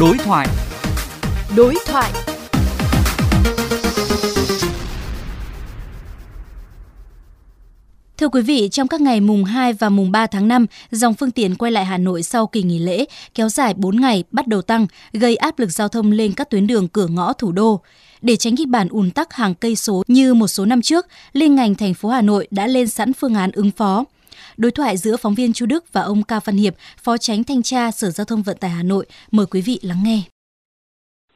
Đối thoại. Đối thoại. Thưa quý vị, trong các ngày mùng 2 và mùng 3 tháng 5, dòng phương tiện quay lại Hà Nội sau kỳ nghỉ lễ kéo dài 4 ngày bắt đầu tăng, gây áp lực giao thông lên các tuyến đường cửa ngõ thủ đô. Để tránh kịch bản ùn tắc hàng cây số như một số năm trước, liên ngành thành phố Hà Nội đã lên sẵn phương án ứng phó. Đối thoại giữa phóng viên Chu Đức và ông Cao Văn Hiệp, Phó Tránh Thanh tra Sở Giao thông Vận tải Hà Nội. Mời quý vị lắng nghe.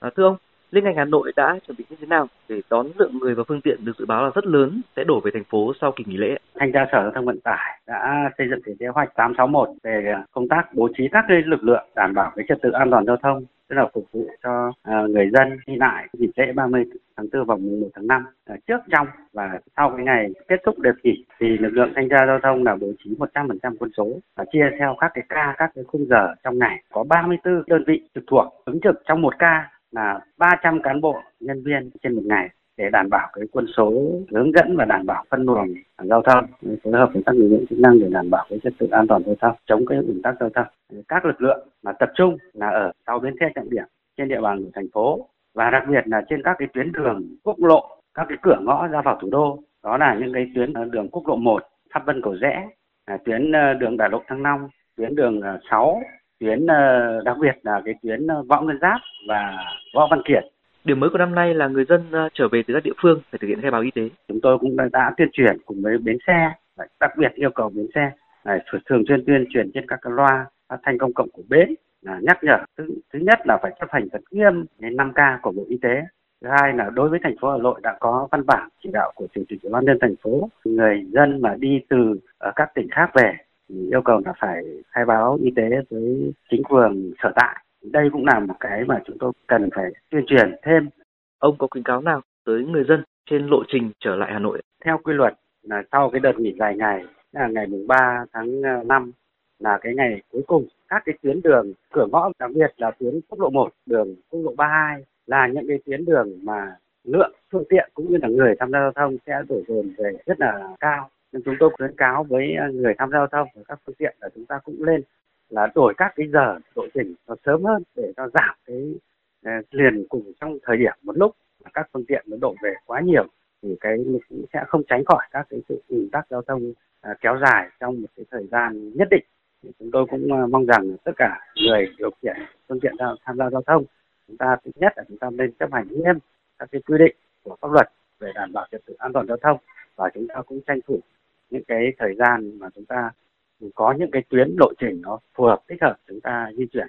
À, thưa ông, Liên ngành Hà Nội đã chuẩn bị như thế nào để đón lượng người và phương tiện được dự báo là rất lớn sẽ đổ về thành phố sau kỳ nghỉ lễ? Thanh tra Sở Giao thông Vận tải đã xây dựng kế hoạch 861 về công tác bố trí các lực lượng đảm bảo cái trật tự an toàn giao thông tức là phục vụ cho uh, người dân đi lại dịp lễ 30 tháng 4 và mùng 1 tháng 5 uh, à, trước trong và sau cái ngày kết thúc đợt nghỉ thì lực lượng thanh tra giao thông là bố trí 100% quân số và chia theo các cái ca các cái khung giờ trong ngày. Có 34 đơn vị trực thuộc ứng trực trong một ca là 300 cán bộ nhân viên trên một ngày để đảm bảo cái quân số hướng dẫn và đảm bảo phân luồng giao thông, phối hợp với các lực lượng chức năng để đảm bảo cái trật tự an toàn giao thông, chống cái ủn tắc giao thông. Các lực lượng mà tập trung là ở sau bến xe trọng điểm trên địa bàn của thành phố và đặc biệt là trên các cái tuyến đường quốc lộ, các cái cửa ngõ ra vào thủ đô. Đó là những cái tuyến ờ, đường quốc lộ 1 Tháp Vân Cầu Rẽ à, tuyến ờ, đường Đại lộ Thăng Long, tuyến đường ờ, 6 tuyến đặc biệt là cái tuyến Võ Nguyên Giáp và Võ Văn Kiệt. Điểm mới của năm nay là người dân à, trở về từ các địa phương phải thực hiện khai báo y tế. Chúng tôi cũng đã, đã tuyên truyền cùng với bến xe, đặc biệt yêu cầu bến xe này, thường xuyên tuyên truyền trên các loa phát thanh công cộng của bến là nhắc nhở thứ, thứ nhất là phải chấp hành thật nghiêm đến 5K của Bộ Y tế. Thứ hai là đối với thành phố Hà Nội đã có văn bản chỉ đạo của chủ tịch ủy ban nhân thành phố người dân mà đi từ ở các tỉnh khác về thì yêu cầu là phải khai báo y tế với chính quyền sở tại đây cũng là một cái mà chúng tôi cần phải tuyên truyền thêm. Ông có khuyến cáo nào tới người dân trên lộ trình trở lại Hà Nội? Theo quy luật là sau cái đợt nghỉ dài ngày là ngày mùng 3 tháng 5 là cái ngày cuối cùng các cái tuyến đường cửa ngõ đặc biệt là tuyến quốc lộ 1, đường quốc lộ 32 là những cái tuyến đường mà lượng phương tiện cũng như là người tham gia giao thông sẽ đổ dồn về rất là cao nên chúng tôi khuyến cáo với người tham gia giao thông và các phương tiện là chúng ta cũng lên là đổi các cái giờ lộ trình nó sớm hơn để nó giảm cái ờ, liền cùng trong thời điểm một lúc. Các phương tiện nó đổ về quá nhiều thì cái cũng sẽ không tránh khỏi các cái sự ùn tắc giao thông ờ, kéo dài trong một cái thời gian nhất định. Chúng tôi cũng ờ, mong rằng tất cả người điều khiển phương tiện tham gia giao thông, chúng ta thứ nhất là chúng ta nên chấp hành nghiêm các cái quy định của pháp luật về đảm bảo trật tự an toàn giao thông và chúng ta cũng tranh thủ những cái thời gian mà chúng ta có những cái tuyến lộ trình nó phù hợp, thích hợp chúng ta di chuyển.